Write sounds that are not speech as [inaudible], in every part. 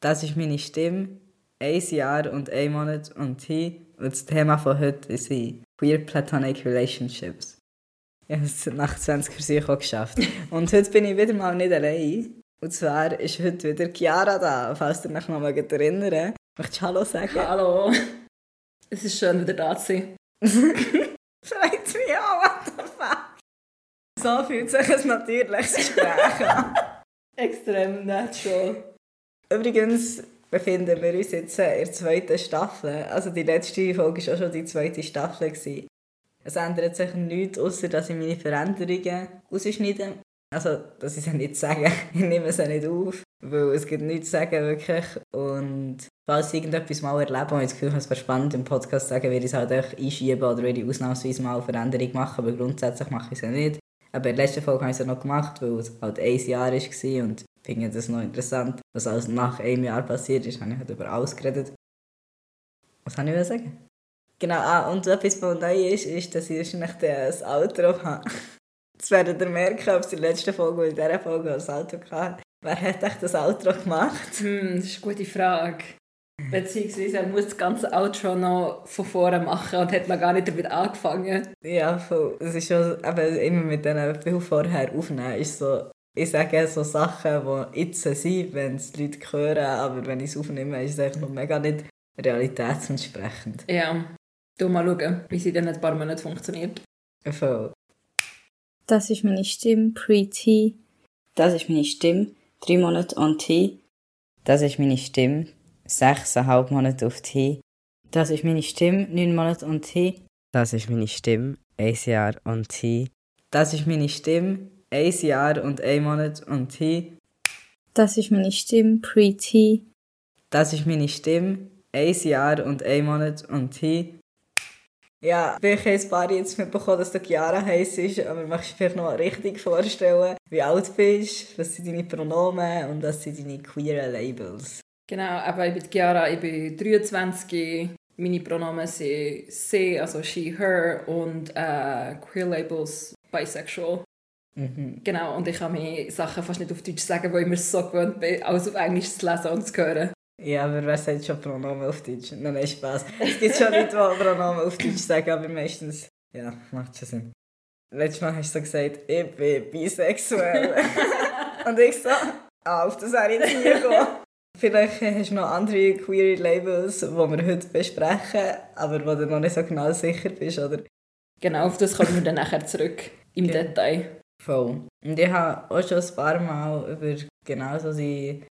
Das ist meine Stimme. Ein Jahr und ein Monat und hin. Und das Thema von heute ist Queer Platonic Relationships. Ich habe es nach 20 Versuchen auch geschafft. [laughs] Und heute bin ich wieder mal nicht allein. Und zwar ist heute wieder Chiara da, falls ihr euch noch mal erinnern Möchtest du Hallo sagen? Hallo. Es ist schön, wieder da zu sein. [laughs] Freut mich auch, what the fuck? So fühlt sich ein natürliches Gespräch an. [laughs] Extrem natural. Übrigens befinden wir uns jetzt in der zweiten Staffel. Also die letzte Folge war auch schon die zweite Staffel. Es ändert sich nichts, außer dass ich meine Veränderungen rausschneide. Also, dass ich sie nicht sage. [laughs] Ich nehme sie nicht auf, weil es gibt nichts zu sagen, wirklich. Und falls ich irgendetwas mal erlebe und ich das Gefühl habe, es wäre spannend im Podcast zu sagen, werde ich es halt echt einschieben oder werde ich ausnahmsweise mal eine Veränderung machen, aber grundsätzlich mache ich es nicht. Aber in der letzten Folge habe ich es noch gemacht, weil es halt ein Jahr war und finde das noch interessant. Was alles nach einem Jahr passiert ist, habe ich halt über alles geredet. Was soll ich sagen? Genau, ah, und etwas, was neu ist, ist, dass ich wahrscheinlich das [laughs] Outro habe. Das werdet ihr merken, ob es in der letzten Folge oder in dieser Folge das Outro hatte. Wer hat echt das Outro gemacht? Hm, das ist eine gute Frage. Beziehungsweise er muss das ganze Outro noch von vorne machen und hat noch gar nicht damit angefangen. Ja, voll. Es ist schon eben immer mit diesen viel vorher aufnehmen. Ist so, ich sage so Sachen, die jetzt sind, wenn es die Leute hören, aber wenn ich es aufnehme, ist es eigentlich noch mega nicht realitätsentsprechend. Ja. Du mal schauen, wie sie dann ein paar Monate funktioniert. Voll. Das ist meine Stimme pre-T. Das ist meine Stimme drei Monate on T. Das ist meine Stimme sechseinhalb Monate auf T. Das ist meine Stimme neun Monate on T. Das ist meine Stimme ein Jahr on T. Das ist meine Stimme ein Jahr und ein Monat on T. Das ist meine Stimme pre-T. Das ist meine Stimme ein Jahr und ein Monat on T. Ja, vielleicht haben ein paar jetzt mitbekommen, dass du Chiara heiß ist, aber möchtest du vielleicht noch richtig vorstellen, wie alt du bist, was sind deine Pronomen und was sind deine queeren Labels? Genau, aber ich bin Chiara, ich bin 23, meine Pronomen sind sie, also she, her und äh, Queer Labels bisexual. Mhm. Genau, und ich kann mir Sachen fast nicht auf Deutsch sagen, weil ich mir so gewöhnt bin, alles auf Englisch zu lesen und zu hören. Ja, aber wer sagt schon Pronomen auf Deutsch? Nein, nein, Spaß. Es gibt schon Leute, die Pronomen auf Deutsch sagen, aber meistens, ja, macht schon Sinn. Letztes Mal hast du gesagt, ich bin bisexuell. [laughs] Und ich so, ah, auf das wäre ich nie gekommen. Vielleicht hast du noch andere queer Labels, die wir heute besprechen, aber wo du noch nicht so genau sicher bist, oder? Genau, auf das kommen wir dann nachher zurück, im Okay. Detail. Voll. Und ich habe auch schon ein paar Mal über genau solche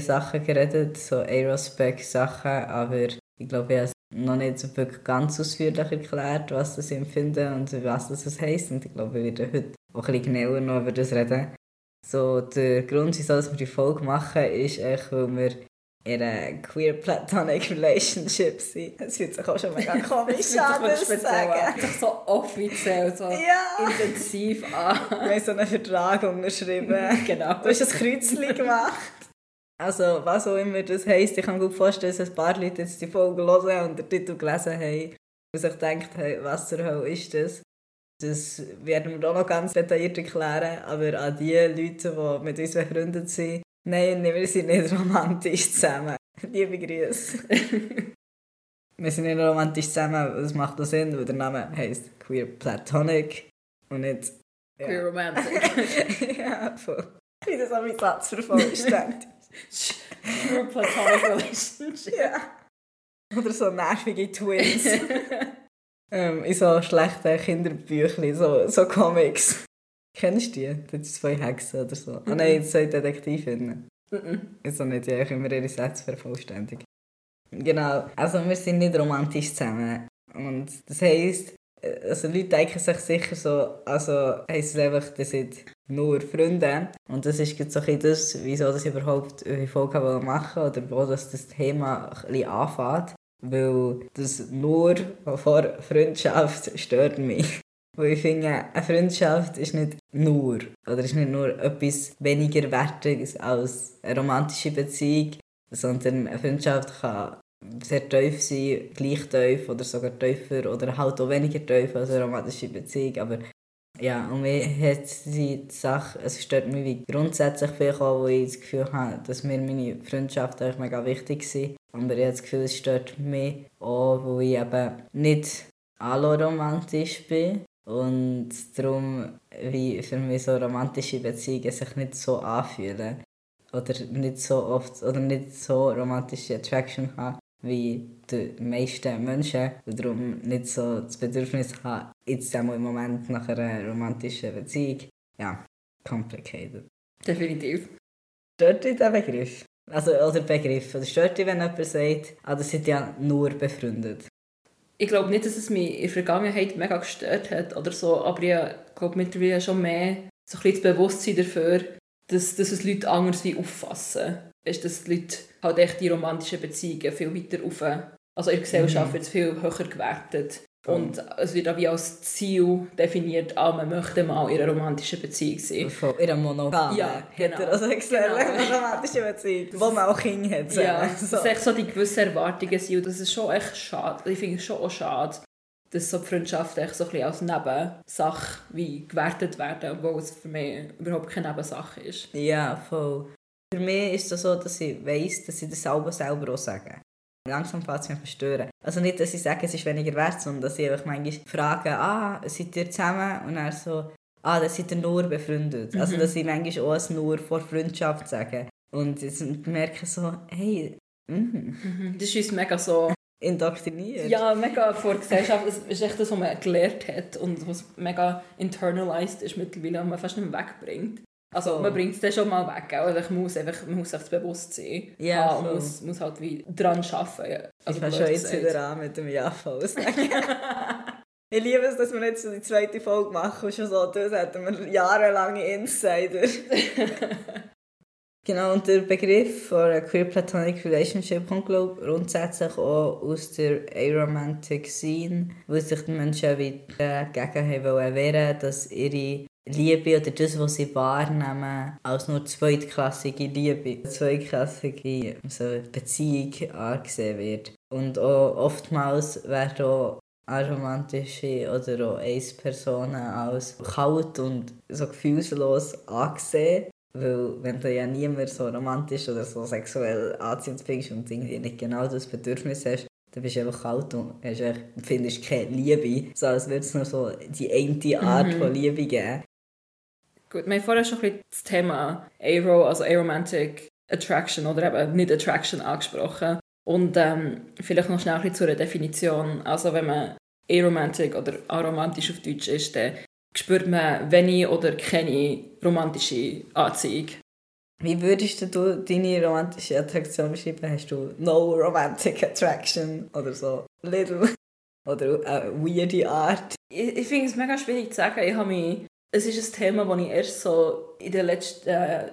Sachen geredet, so Aerospec-Sachen, aber ich glaube, ich habe es noch nicht wirklich ganz ausführlich erklärt, was das empfinden und was das heisst. Und ich glaube, wir werden heute auch ein bisschen genauer noch über das reden. So, der Grund, wieso wir die Folge machen, ist echt, weil wir in einer queer platonic relationship sind. Es fühlt sich auch schon mega [laughs] komisch an, das zu sagen. an. Sich so offiziell, so Ja! intensiv an. [laughs] Wir haben so einen Vertrag unterschrieben. [laughs] genau. Du hast ein Kreuzchen gemacht. Also, was auch immer das heisst, ich kann mir gut vorstellen, dass ein paar Leute jetzt die Folge hören und den Titel gelesen haben und sich gedacht haben, was zur Hölle ist das? Das werden wir auch noch ganz detailliert erklären, aber an die Leute, die mit uns befreundet sind, nein, [laughs] wir sind nicht romantisch zusammen. Liebe Grüße. wir sind nicht romantisch zusammen, das macht auch Sinn, weil der Name heisst Queer Platonic und nicht... ja. Queer Romantic. [laughs] ja, voll. Wie das an meinen Satz vervollständigt. [laughs] Queer Platonic Relationship. ja. Oder so nervige Twins. ähm, in so schlechten Kinderbüchern, so, so Comics. Kennst du die? Das sind zwei Hexen oder so. Ah nein, zwei Detektivinnen. Mhm. Also nicht, ja, ich immer ihre Sätze vervollständigen. Genau, also wir sind nicht romantisch zusammen. Und das heisst, äh, also Leute denken sich sicher so, also heisst es einfach, das sind nur Freunde. Und das ist jetzt so ein das, wieso das überhaupt eine Folge machen oder wo das, das Thema ein bisschen anfängt. Weil das nur vor Freundschaft stört mich. Weil ich finde, eine Freundschaft ist nicht nur, oder ist nicht nur etwas weniger Wertiges als eine romantische Beziehung, sondern eine Freundschaft kann sehr tief sein, gleich tief oder sogar tiefer oder halt auch weniger tief als eine romantische Beziehung. Aber Ja, und mir hat die Sache, es stört mich wie grundsätzlich viel an, wo ich das Gefühl habe, dass mir meine Freundschaft eigentlich mega wichtig sind. Aber ich habe das Gefühl, es stört mich auch, wo ich eben nicht alloromantisch bin. Und darum, wie für mich so romantische Beziehungen sich nicht so anfühlen. Oder nicht so oft, oder nicht so romantische Attraction haben wie die meisten Menschen und darum nicht so das Bedürfnis haben, jetzt einmal im Moment nach einer romantischen Beziehung. Ja, complicated. Definitiv. Stört dich der Begriff? Also, oder Begriff. Oder stört dich, wenn jemand sagt, ah, das sind ja nur befreundet? Ich glaube nicht, dass es mich in der Vergangenheit mega gestört hat oder so, aber ich glaube mittlerweile schon mehr so ein bisschen das Bewusstsein dafür, dass, dass es Leute anders wie auffassen. Weißt, dass die Leute halt echt die romantischen Beziehungen viel weiter auf, also in der Gesellschaft mhm. wird es viel höher gewertet. Und es wird auch wie als Ziel definiert, ah, man möchte mal in einer romantischen Beziehung sein. Von ihrer monogamen, ja, genau. heterosexuellen genau. romantischen Beziehung, wo man auch Kinder hat. Ja, so. das ist echt so die gewissen Erwartungen sind. Und das ist schon echt schade. Ich finde es schon auch schade, dass so die Freundschaften echt so ein bisschen als Nebensache wie gewertet werden, obwohl es für mich überhaupt keine Nebensache ist. Ja, voll. Für mich ist es so, dass ich weiss, dass ich das selber selber auch sage. Langsam fängt es mich verstören. Also nicht, dass ich sage, es ist weniger wert, sondern dass ich einfach manchmal frage, ah, seid ihr zusammen? Und er so, ah, dann seid ihr nur befreundet. Also, mhm. Also dass ich manchmal auch ein nur vor Freundschaft sage. Und jetzt merke so, hey, mhm. Das ist uns mega so... Indoktriniert. Ja, mega vor Gesellschaft. Das ist echt das, was man gelernt hat und was mega internalized ist mittlerweile und man fast nicht mehr wegbringt. Also man bringt es dann schon mal weg, also ich muss einfach, man muss sich das bewusst sein. Ja, ah, man muss, muss halt wie dran arbeiten. Also ich fange schon jetzt wieder an mit dem Ja-Fall [laughs] Ich liebe es, dass wir jetzt die zweite Folge machen und schon so tun, hätten wir jahrelange Insider. [laughs] genau, und der Begriff von einer Queer Platonic Relationship kommt, glaube ich, grundsätzlich auch aus der Aromantic Scene, wo sich die Menschen wieder dagegen haben wehren dass ihre Liebe oder das, was sie wahrnehmen, als nur zweitklassige Liebe, zweitklassige so Beziehung angesehen wird. Und auch oftmals werden auch aromantische oder auch Ace-Personen als kalt und so gefühlslos angesehen. Weil wenn du ja niemand so romantisch oder so sexuell anziehend findest und irgendwie nicht genau das Bedürfnis hast, dann bist du einfach kalt und hast echt, findest keine Liebe. So als würde es nur so die eine Art mhm. von Liebe geben. Gut, wir haben vorher schon ein bisschen das Thema Aero, also Aromantic Attraction oder eben nicht Attraction angesprochen. Und ähm, vielleicht noch schnell ein bisschen zur Definition. Also wenn man aromantic oder aromantisch auf Deutsch ist, dann spürt man wenig oder keine romantische Anziehung. Wie würdest du deine romantische Attraktion beschreiben? Hast du no romantic attraction oder so little oder eine weirde Art? Ich, ich finde es mega schwierig zu sagen. Ich habe mich es ist ein Thema, das ich erst so in den letzten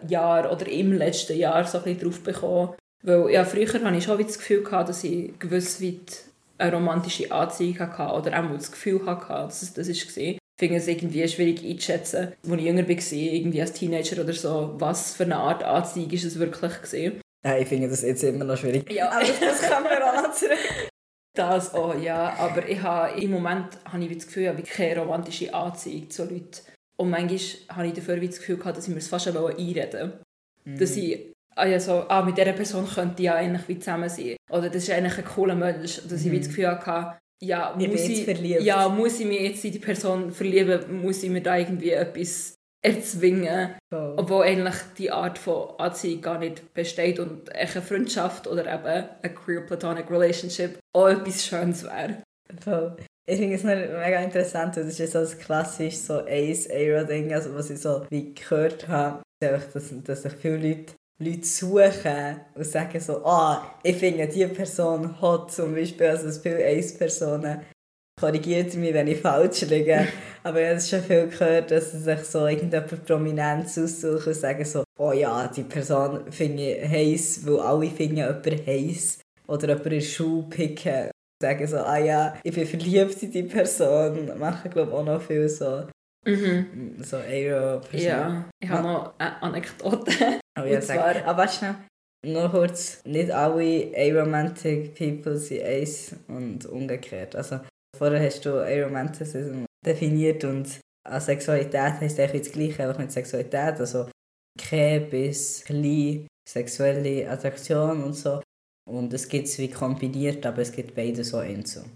Jahren oder im letzten Jahr so ein bisschen drauf bekommen Weil ja, früher hatte ich schon das Gefühl, gehabt, dass ich gewiss weit eine romantische Anziehung hatte oder auch das Gefühl hatte, dass es das war. Ich finde es irgendwie schwierig einzuschätzen, als ich jünger war, irgendwie als Teenager oder so, was für eine Art Anziehung ist es wirklich war. Ja, ich finde das jetzt immer noch schwierig. Ja. Aber das kann man auch zurück. Das auch, ja. Aber ich habe, im Moment habe ich das Gefühl, ich habe keine romantische Anziehung zu Leuten. Und manchmal hatte ich dafür das Gefühl, gehabt, dass ich mir das fast einreden mhm. Dass ich also, ah, mit dieser Person könnte ich ja eigentlich wie zusammen sein. Oder das ist eigentlich ein cooler Mensch. Dass mhm. ich das Gefühl hatte, ja, muss ich, ja, muss ich mich jetzt in die Person verlieben, muss ich mir da irgendwie etwas erzwingen. Oh. Obwohl eigentlich die Art von Anziehung gar nicht besteht und eine Freundschaft oder eben eine queer platonic relationship auch etwas Schönes wäre. Oh. Ich finde es mega interessant, das ist so ein klassisches so Ace-Era-Ding, also was ich so wie gehört habe, dass, dass sich viele Leute, Leute suchen und sagen so, ah, ich finde diese Person hot, zum Beispiel, also es viele Ace-Personen korrigiert mich, wenn ich falsch liege. [laughs] Aber ich habe schon viel gehört, dass sie sich so irgendjemand Prominenz aussuchen und sagen so, oh ja, die Person finde ich heiß, weil alle finden jemanden heiß. Oder jemanden in Schule picken sagen so, ah ja, ich bin verliebt in die Person, machen glaube auch noch viel so. Mhm. So Aero. Ja, ich habe noch eine Anekdote. Oh ja, sag. Aber schnell, noch kurz, nicht alle aromantic people sind Ace und umgekehrt. Also vorher hast du Aromanticism definiert und an Sexualität heisst eigentlich das Gleiche, einfach mit Sexualität. Also keine bis kleine sexuelle Attraktion und so. Und es gibt es wie kombiniert, aber es gibt beide so einzeln.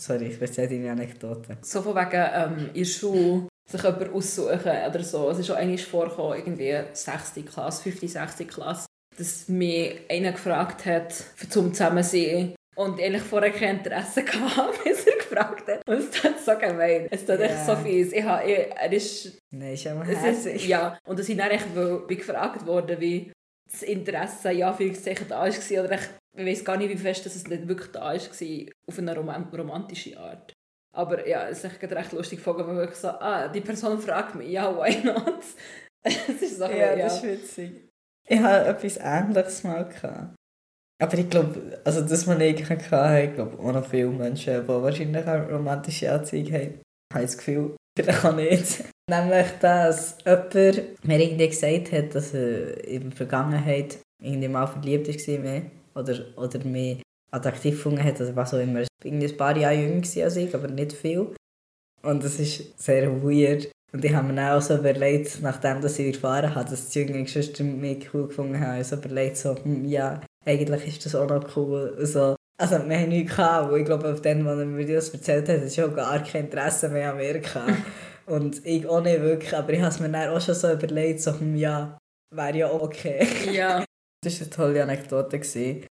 Sorry, ich erzähle deine Anekdote. So von wegen ähm, in der Schule sich jemanden aussuchen oder so. Es ist schon eigentlich vorgekommen, irgendwie 6. Klasse, 5., 6. Klasse, dass mich einer gefragt hat, zum Zusammensein und eigentlich vorher kein Interesse [laughs] hatte, bis er gefragt hat. Und es tut so gemein. Es tut yeah. echt so fies. Ich habe, ich, er ist... Nein, ist immer herzig. Ja, und dass ich dann echt bin gefragt worden, wie das Interesse ja Anführungszeichen da war. Oder ich, ich weiß gar nicht, wie fest dass es nicht wirklich da war, auf eine rom romantische Art. Aber ja, es ist echt recht lustig gefunden, weil ich so, ah, die Person fragt mich, ja, why not? [laughs] es ist so, ja, ja, das ist witzig. Ich hatte etwas Ähnliches mal. Gehabt. Aber ich glaube, also dass man eigentlich hatte, ich glaube auch noch viele Menschen, die wahrscheinlich auch romantische Anziehung haben. Ich habe das Gefühl, vielleicht auch nicht. [laughs] Nämlich, dass jemand mir irgendwie gesagt hat, dass er in der Vergangenheit irgendwie mal verliebt war oder, oder mich attraktiv gefunden hat, also was auch immer. Ich war ein paar Jahre jünger als ich, aber nicht viel. Und das ist sehr weird. Und ich habe mir auch so überlegt, nachdem dass ich erfahren habe, dass die jüngeren Geschwister mich cool gefunden haben, so überlegt, so, hm, ja, eigentlich ist das auch noch cool. So. Also wir haben nichts gehabt, ich glaube, auf den, der mir das erzählt hat, ist schon gar kein Interesse mehr an mir gehabt. [laughs] Und ich auch nicht wirklich, aber ich habe es mir dann auch schon so überlegt, so, hm, ja, wäre ja okay. Ja. Das war eine tolle Anekdote. Gewesen.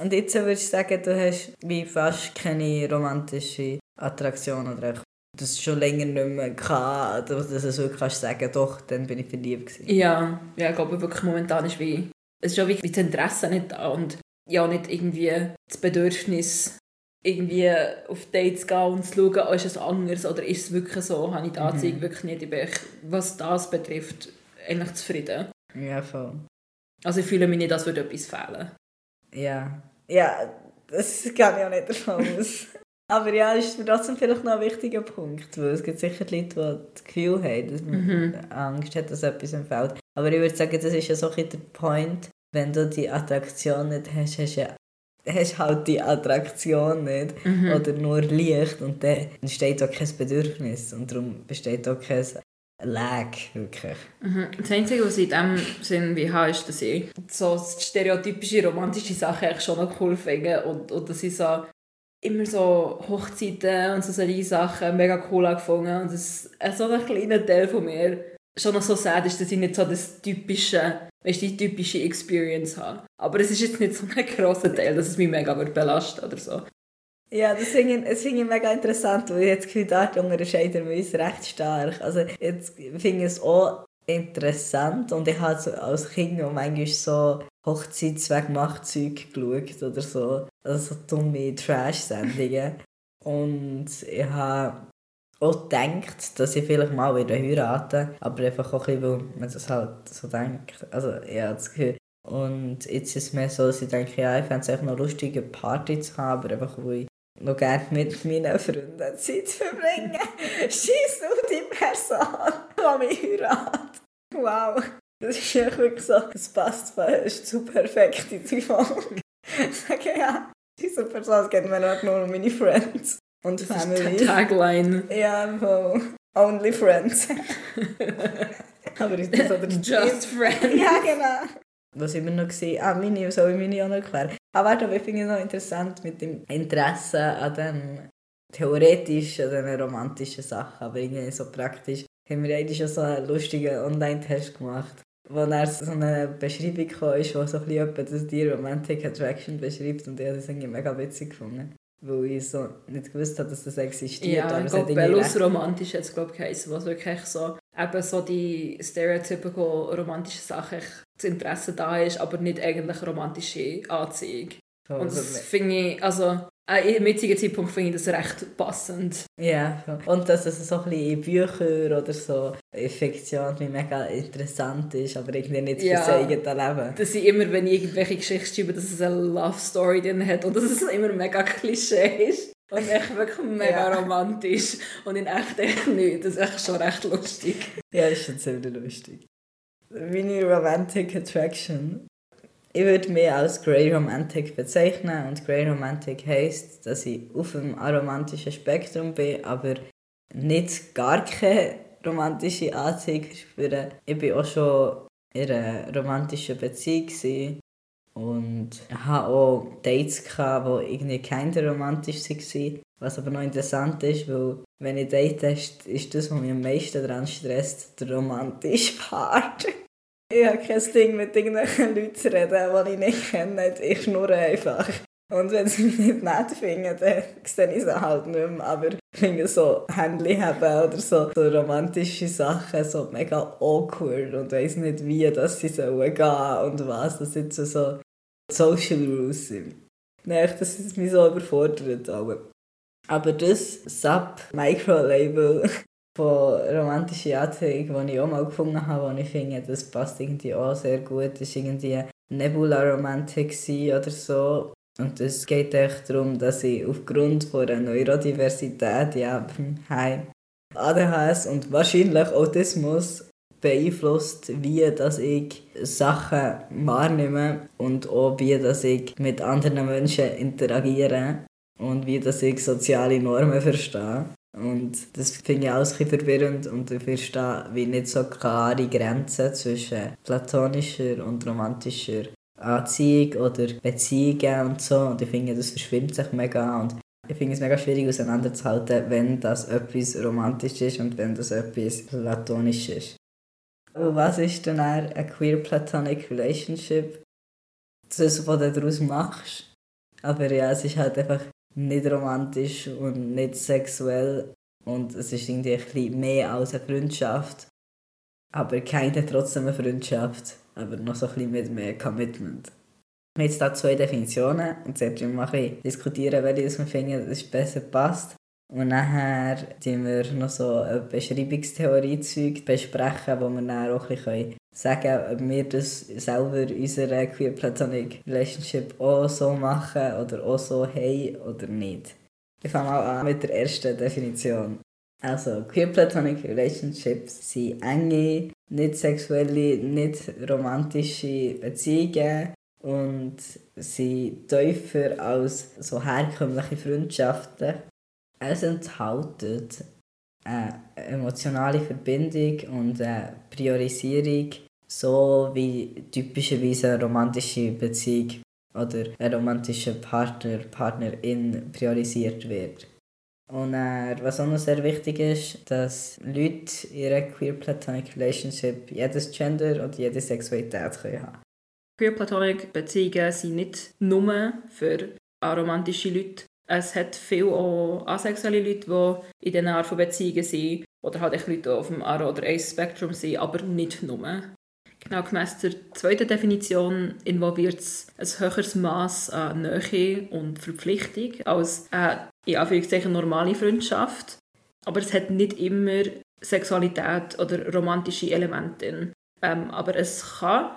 Und jetzt würde ich sagen, du hast wie fast keine romantische Attraktion oder das schon länger nicht mehr gehabt, dass du so kannst sagen, doch, dann bin ich verliebt gewesen. Ja, ja ich glaube wirklich momentan ist wie, es ist schon wie das Interesse nicht da und ja nicht irgendwie das Bedürfnis irgendwie auf Dates gehen und zu schauen, oh, ist es anders oder ist es wirklich so, habe ich die Anzeige mhm. wirklich nicht, ich bin, was das betrifft, eigentlich zufrieden. Ja, voll. Also ich fühle mich nicht, als würde etwas fehlen. Ja, ja, das geht ja nicht davon aus. [laughs] Aber ja, ist trotzdem vielleicht noch ein wichtiger Punkt, weil es gibt sicher Leute, die das Gefühl haben, dass man mhm. Angst hat, dass etwas empfiehlt. Aber ich würde sagen, das ist ja so ein der Point, wenn du die Attraktion nicht hast, hast du ja hast halt die Attraktion nicht mhm. oder nur Licht und dann entsteht auch kein Bedürfnis und darum besteht auch kein Lag, wirklich. Mhm. Das Einzige, was ich in dem Sinn wie habe, ist, dass ich so stereotypische romantische Sachen eigentlich schon noch cool finde und, und dass ich so immer so Hochzeiten und so solche Sachen mega cool angefangen und das äh, so ein kleiner Teil von mir schon noch so sad ist, dass ich nicht so das typische, weißt, die typische Experience habe. Aber es ist jetzt nicht so ein grosser Teil, dass es mich mega belastet oder so. Ja, das finde ich, find ich mega interessant, weil ich jetzt Gefühl, da unterscheiden wir uns recht stark. Also jetzt finde ich es auch interessant und ich habe so als Kind auch manchmal so Hochzeitswegmachzeug geschaut oder so. Also so dumme Trash-Sendungen. Und ich habe auch gedacht, dass ich vielleicht mal wieder heiraten aber einfach auch ein bisschen, weil man das halt so denkt. Also ich habe das Gefühl. Und jetzt ist es mehr so, dass ich denke, ja, ich fände es echt noch lustig, eine Party zu haben, aber einfach, wo ich noch gerne mit meinen Freunden Zeit verbringen. [laughs] Scheiß auf die Person, die mich heiratet. Wow. Das ist wirklich so, das passt fast zu perfekt in die Folge. [laughs] Sage ja, diese Person geht mir halt nur um meine Friends und das Family. Ist die Tagline. Ja, voll. Only Friends. [laughs] Aber ist das oder Just Friends. Ja, genau. Was immer noch gesehen, ah, meine, soll ich meine auch noch erklären? Aber warte, ich finde es noch interessant mit dem Interesse an dem theoretisch, an den romantischen Sachen, aber irgendwie so praktisch. Haben wir eigentlich schon so einen lustigen Online-Test gemacht, wo dann so eine Beschreibung kam, ist, wo so ein bisschen die Romantic Attraction beschreibt und ich habe das irgendwie mega witzig gefunden weil ich so nicht gewusst habe, dass das existiert. Ja, aber ich glaube, Bellus romantisch hat es glaube ich geheißen, was wirklich so, eben so die stereotypical romantischen Sachen das Interesse da ist, aber nicht eigentlich romantische Anziehung. Oh, und das finde ich, also äh, Im jetzigen Zeitpunkt finde ich das recht passend. Ja, und dass es so ein bisschen in Büchern oder so in Fiktion mega interessant ist, aber irgendwie nicht ja, für das eigene Leben. Dass ich immer, wenn ich irgendwelche Geschichten schreibe, dass es eine Love Story drin hat und dass es immer mega Klischee ist. Und echt wirklich mega ja. romantisch. Und in echt echt nicht. Das ist echt schon recht lustig. Ja, ist schon ziemlich lustig. Meine Romantic Attraction ich würde mich als Grey Romantic bezeichnen und Grey Romantic heisst, dass ich auf dem aromantischen Spektrum bin, aber nicht gar kein romantische Anziehung spüren. Ich war auch schon in einer romantischen Beziehung. Und hatte auch Dates, die irgendwie keine romantisch waren. Was aber noch interessant ist, weil wenn ich date, ist das, was mich am meisten daran stresst, der romantische Part. [laughs] Ich habe kein Ding mit irgendwelchen Leuten zu reden, die ich nicht kenne. Ich schnurre einfach. Und wenn sie mich nicht nett finden, dann sehe ich sie halt nicht mehr. Aber ich finde so Händchen haben oder so, so romantische Sachen so mega awkward und weiss nicht wie, dass sie sollen gehen und was. Das sind so, so Social Rules sind. Nein, das ist mich so überfordert. Aber, aber das Sub-Micro-Label [laughs] von romantischer Anziehung, das ich auch mal gefunden habe, wo ich finde, das passt irgendwie auch sehr gut, war irgendwie Nebula-Romantik oder so. Und es geht echt darum, dass ich aufgrund von der Neurodiversität, ja, hi, ADHS und wahrscheinlich Autismus beeinflusst, wie dass ich Sachen wahrnehme und auch wie dass ich mit anderen Menschen interagiere und wie dass ich soziale Normen verstehe. Und das finde ich alles ein verwirrend und ich verstehe wie nicht so klare Grenzen zwischen platonischer und romantischer Anziehung oder Beziehungen und so. Und ich finde, das verschwimmt sich mega. Und ich finde es mega schwierig auseinanderzuhalten, wenn das etwas romantisch ist und wenn das etwas platonisch ist. Und was ist dann eine queer platonic relationship? Das, was du daraus machst. Aber ja, es ist halt einfach nicht romantisch und nicht sexuell. Und es ist irgendwie ein bisschen mehr als eine Freundschaft. Aber keine trotzdem eine Freundschaft aber noch so ein bisschen mit mehr Commitment. Wir haben jetzt hier zwei Definitionen und jetzt werden wir mal ein diskutieren, welche wir finden, es besser passt. Und nachher besprechen wir noch so eine Beschreibungstheorie besprechen, wo wir dann auch ein bisschen sagen ob wir das selber in unserer Queer Platonic Relationship auch so machen oder auch so haben oder nicht. Ich fange mal an mit der ersten Definition. Also, Queer Platonic Relationships sind enge, nicht sexuelle, nicht romantische Beziehungen und sind tiefer als so herkömmliche Freundschaften. Es enthält eine emotionale Verbindung und eine Priorisierung, so wie typischerweise eine romantische Beziehung oder ein romantischer Partner, Partnerin priorisiert wird. Und äh, was auch noch sehr wichtig ist, dass Leute in ihrer Queer Platonic Relationship jedes Gender und jede Sexualität können haben Queer Platonic Beziehungen sind nicht nur für aromantische Leute. Es hat viele auch asexuelle Leute, die in dieser Art von Beziehungen sind. Oder halt Leute, die auf dem Aro- oder Ace-Spektrum sind, aber nicht nur. Genau gemäss der zweiten Definition involviert es ein höheres Maß an Nähe und Verpflichtung als eine in Anführungszeichen normale Freundschaft. Aber es hat nicht immer Sexualität oder romantische Elemente. Ähm, aber es kann.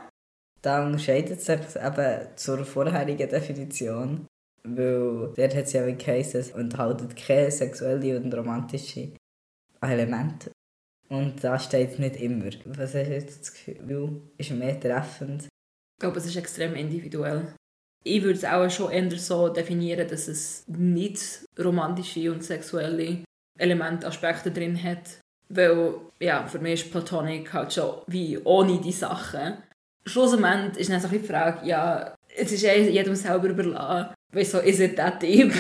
Da unterscheidet sich eben zur vorherigen Definition, weil dort hat es ja wie geheißen, es enthält keine sexuelle und romantische Elemente. Und da steht es nicht immer. Was hast du jetzt das Gefühl? Ist mehr treffend? Ich glaube, es ist extrem individuell. Ich würde es auch schon eher so definieren, dass es nicht romantische und sexuelle Elemente, Aspekte drin hat. Weil, ja, für mich ist Platonik halt schon wie ohne die Sachen. Schlussendlich ist dann so die Frage, ja, es ist jedem selber überlassen. Weißt du, so, ist er der Typ?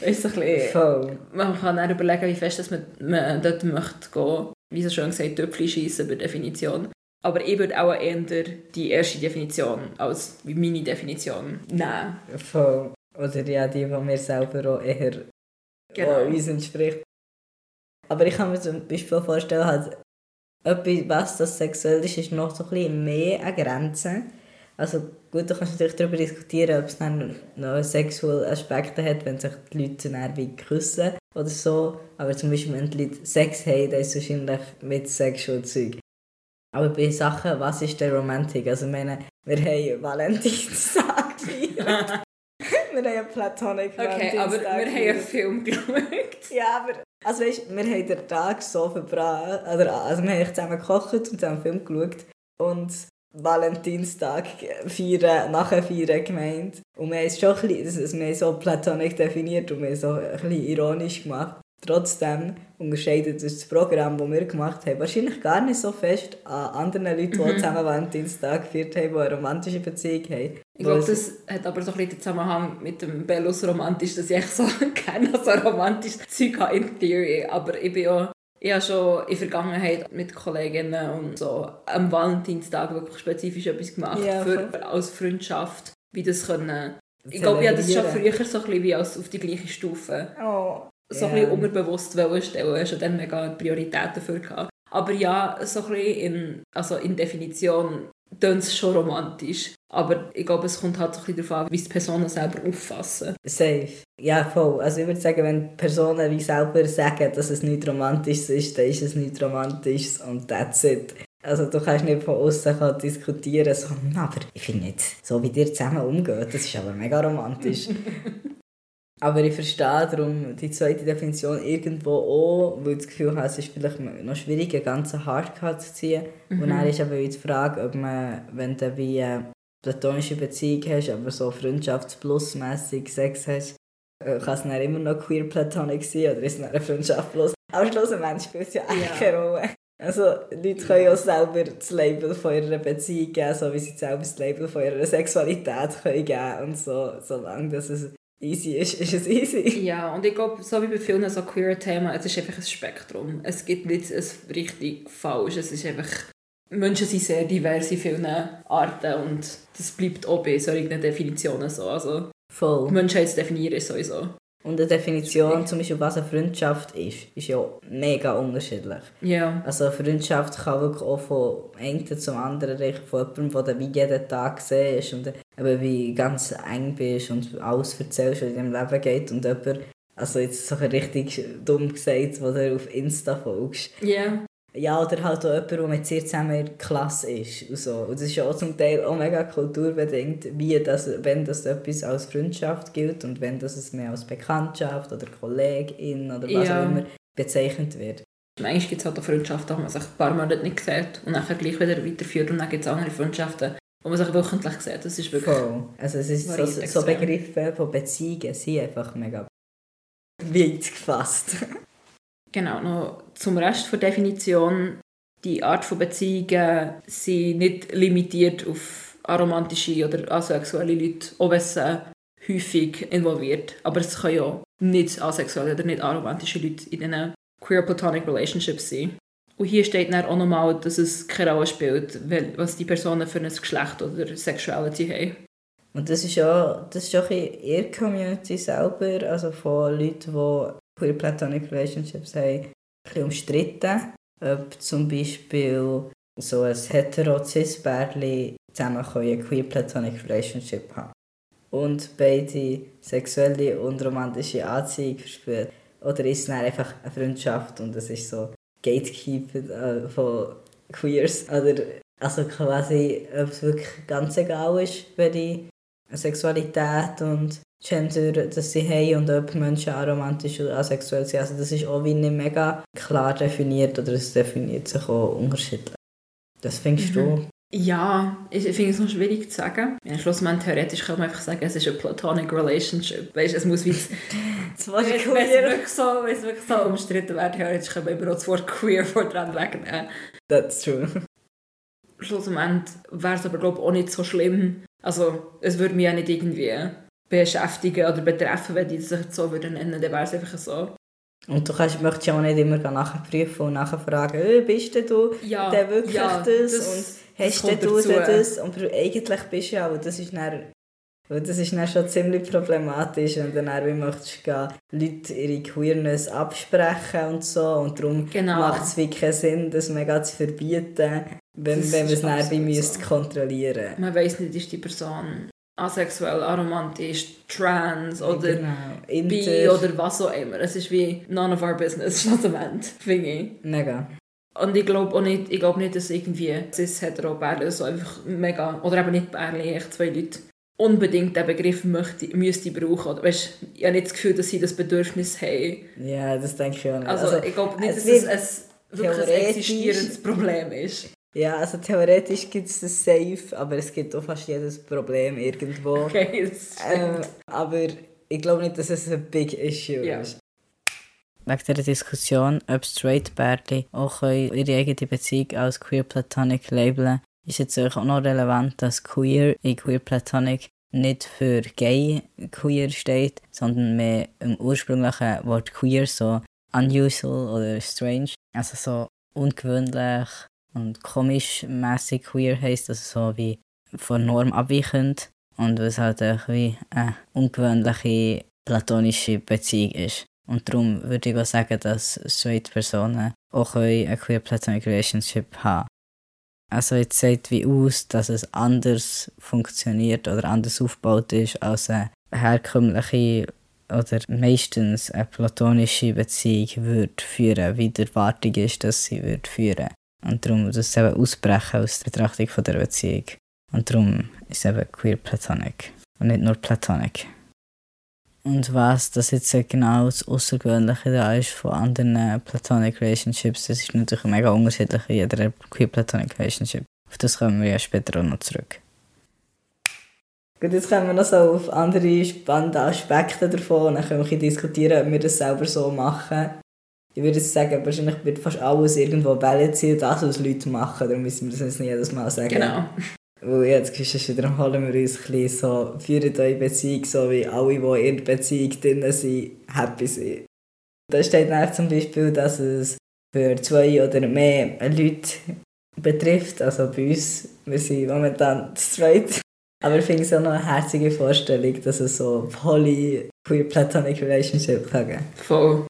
weißt du, so ein bisschen, man kann dann überlegen, wie fest dass man, man dort möchte gehen wie so schön gesagt, Töpfchen schießen per Definition. Aber ich würde auch eher die erste Definition als meine Definition nehmen. Voll. Oder ja, die, die mir selber auch eher genau. uns entspricht. Aber ich kann mir zum Beispiel vorstellen, halt, etwas, was das sexuell ist, ist noch so ein bisschen mehr an Grenzen. Also gut, du kannst natürlich darüber diskutieren, ob es dann noch sexuelle Aspekte hat, wenn sich die Leute dann wie küssen oder so. Aber zum Beispiel, wenn die Leute Sex haben, dann ist es wahrscheinlich mit sexual Zeug. Aber bei Sachen, was ist der Romantik? Also, ich meine, wir haben Valentinstag [laughs] gefeiert. wir haben einen Platonic Okay, aber wir haben einen Film geschaut. ja, aber... Also weißt, wir haben den Tag so verbracht. Also wir haben zusammen gekocht und zusammen einen Film geschaut. Und Valentinstag feiern, nachher feiern gemeint. Und wir haben es schon ein bisschen, wir haben so platonisch definiert und wir haben es so ein bisschen ironisch gemacht. Trotzdem unterscheidet das Programm, das wir gemacht haben, wahrscheinlich gar nicht so fest an anderen Leuten, die mhm. zusammen Valentinstag gefeiert haben, die eine romantische Beziehung haben. Ich glaube, das hat aber so ein bisschen den Zusammenhang mit dem Bellus romantisch, dass ich so [laughs] gerne so romantisches Zeug habe in Theory. Aber ich bin auch ich habe schon in der Vergangenheit mit Kolleginnen und so am Valentinstag wirklich spezifisch etwas gemacht ja, für, als Freundschaft, wie das können. Ich glaube, ich habe das schon früher so ein bisschen wie als auf die gleiche Stufe oh, so yeah. ein bisschen unbewusst stellen. Ich schon dann mega Prioritäten dafür gehabt. Aber ja, so ein bisschen in, also in Definition klingt es schon romantisch. Aber ich glaube, es kommt halt so ein bisschen darauf an, wie die Personen selber auffassen. Safe. Ja, voll. Also ich würde sagen, wenn Personen wie selber sagen, dass es nicht romantisch ist, dann ist es nicht romantisch und that's it. Also du kannst nicht von außen diskutieren, so, aber ich finde nicht, so wie ihr zusammen umgeht, das ist aber mega romantisch. [laughs] aber ich verstehe darum die zweite Definition irgendwo auch, weil ich das Gefühl habe, es ist vielleicht noch schwierig, einen ganzen Hardcut zu ziehen. Mhm. Und dann ist aber die Frage, ob man, wenn du wie eine platonische Beziehung hast, aber so freundschaftsplusmässig Sex hast, äh, kann es dann immer noch queer platonic sein oder ist es eine Freundschaft plus? Aber schlussendlich spielt es ja eigentlich ja. keine Rolle. Also, Leute können ja selber das Label von ihrer Beziehung geben, so wie sie selber das Label von ihrer Sexualität können geben und so, solange das es easy ist, ist es easy. Ja, und ich glaube, so wie bei vielen so queer Themen, es ist einfach ein Spektrum. Es gibt nicht ein richtig falsch, es ist einfach... Menschen sind sehr divers in vielen Arten und das bleibt auch bei solchen Definitionen so. Also, Voll. Menschheit definieren sowieso. Und eine Definition, zum Beispiel was eine Freundschaft ist, ist ja mega unterschiedlich. Ja. Also eine Freundschaft kann wirklich auch von einem zum anderen reichen, von jemandem, der wie jeden Tag siehst und eben wie ganz eng bist und alles erzählst, was in deinem Leben geht und jemand, also jetzt so richtig dumm gesagt, wo du auf Insta folgst. Ja. Ja, oder halt auch jemand, der mit dir zusammen in der Klasse ist. Und, so. und das ist ja auch zum Teil auch mega kulturbedingt, wie das, wenn das etwas als Freundschaft gilt und wenn das mehr als Bekanntschaft oder Kollegin oder was ja. auch immer bezeichnet wird. Manchmal gibt es halt auch Freundschaften, wo man sich ein paar Monate nicht sieht und dann gleich wieder weiterführt und dann gibt es andere Freundschaften, wo man sich wöchentlich sieht. Das ist wirklich Voll. Also es ist so, so Begriffe von Beziehungen sind einfach mega weit gefasst. [laughs] Genau, noch zum Rest der Definition. Die Art von Beziehungen sind nicht limitiert auf aromantische oder asexuelle Leute, auch wenn sie häufig involviert. Aber es können ja nicht asexuelle oder nicht aromantische Leute in diesen queer platonic relationships sein. Und hier steht dann auch nochmal, dass es keine Rolle spielt, was die Personen für ein Geschlecht oder Sexuality haben. Und das ist ja das ist auch in ihrer Community selber, also von Leuten, die queer platonic relationships haben, ein umstritten. Ob zum Beispiel so ein hetero cis zusammen eine queer platonic relationship haben. Und beide sexuelle und romantische Anziehung verspüren. Oder ist es einfach eine Freundschaft und es ist so Gatekeeper äh, von Queers. Oder also quasi, ob es wirklich ganz egal ist, die Sexualität und Gender, das sie haben und ob Menschen aromantisch oder asexuell sind. Also das ist auch wie nicht mega klar definiert oder es definiert sich auch unterschiedlich. Das findest mhm. du? Ja, ich finde es noch schwierig zu sagen. Ja, schlussendlich theoretisch kann man einfach sagen, es ist eine platonic relationship. Weißt, es muss wie [laughs] das Wort queer. Wenn es wirklich so, wenn es wirklich so umstritten wäre, theoretisch kann man immer auch das Wort queer vor dran wegnehmen. That's true. Schlussendlich wäre es aber glaube ich auch nicht so schlimm. Also es würde mich ja nicht irgendwie beschäftigen oder betreffen, wenn die sich so würden nennen, dann wäre es einfach so. Und du kannst, möchtest ja auch nicht immer nachprüfen und nachfragen, äh, bist du ja, der wirklich ja, das, das, und hast das du das? Und eigentlich bist du ja, aber das ist dann, das ist dann schon ziemlich problematisch, wenn du dann wie möchtest gehen, Leute ihre Queerness absprechen und so und darum genau. macht es wirklich keinen Sinn, das mega zu verbieten, wenn, wenn man es dann wie so. kontrollieren Man weiß nicht, ist die Person asexuell, aromantisch, trans oder genau. bi oder was auch immer. Es ist wie none of our business [laughs] schlussendlich, finde ich. Mega. Und ich glaube auch nicht, ich glaube nicht, dass irgendwie cis-hetero Bärle so einfach mega, oder eben nicht Bärle, echt zwei Leute unbedingt den Begriff möchte, müsste brauchen. Oder, weißt, ich habe nicht das Gefühl, dass sie das Bedürfnis haben. Ja, das denke ich auch nicht. Also, also ich glaube nicht, dass es ein, wirklich ein existierendes Problem ist. Ja, also theoretisch gibt es das safe, aber es gibt auch fast jedes Problem irgendwo. [laughs] Okay, das ähm, aber ich glaube nicht, dass es ein big issue ja. ist. wegen dieser Diskussion, ob straight Bärli auch ihre eigene Beziehung als Queer Platonic labeln ist jetzt auch noch relevant, dass Queer in Queer Platonic nicht für gay queer steht, sondern mehr im ursprünglichen Wort queer, so unusual oder strange, also so ungewöhnlich und komisch mäßig queer heisst, also so wie von Norm abweichend und was halt auch wie eine ungewöhnliche platonische Beziehung ist. Und darum würde ich auch sagen, dass straight Personen auch eine queer platonic relationship haben. Also jetzt sieht wie aus, dass es anders funktioniert oder anders aufgebaut ist als eine herkömmliche oder meistens eine platonische Beziehung würde führen, wie die Erwartung ist, dass sie würde führen. Und darum muss eben ausbrechen aus der Betrachtung von der Beziehung. Und darum ist eben queer platonic und nicht nur platonic. Und was das jetzt genau das Außergewöhnliche da ist von anderen Platonic Relationships, das ist natürlich mega unterschiedlich in jeder Queer Platonic Relationship. Auf das kommen wir ja später auch noch zurück. Gut, jetzt kommen wir noch so auf andere spannende Aspekte davon und dann können wir diskutieren, ob wir das selber so machen. Ich würde sagen, wahrscheinlich wird fast alles irgendwo balanciert, das, was Leute machen, darum müssen wir das jetzt nicht jedes Mal sagen. Genau. Weil jetzt schon wiederholen wir uns ein bisschen so, führen eure Beziehung so, wie alle, die in der Beziehung drin sind, happy sind. Da steht dann zum Beispiel, dass es für zwei oder mehr Leute betrifft. Also bei uns, wir sind momentan zweit. Aber ich finde es auch noch eine herzige Vorstellung, dass es so poly queer platonic relationship kann geben. Voll.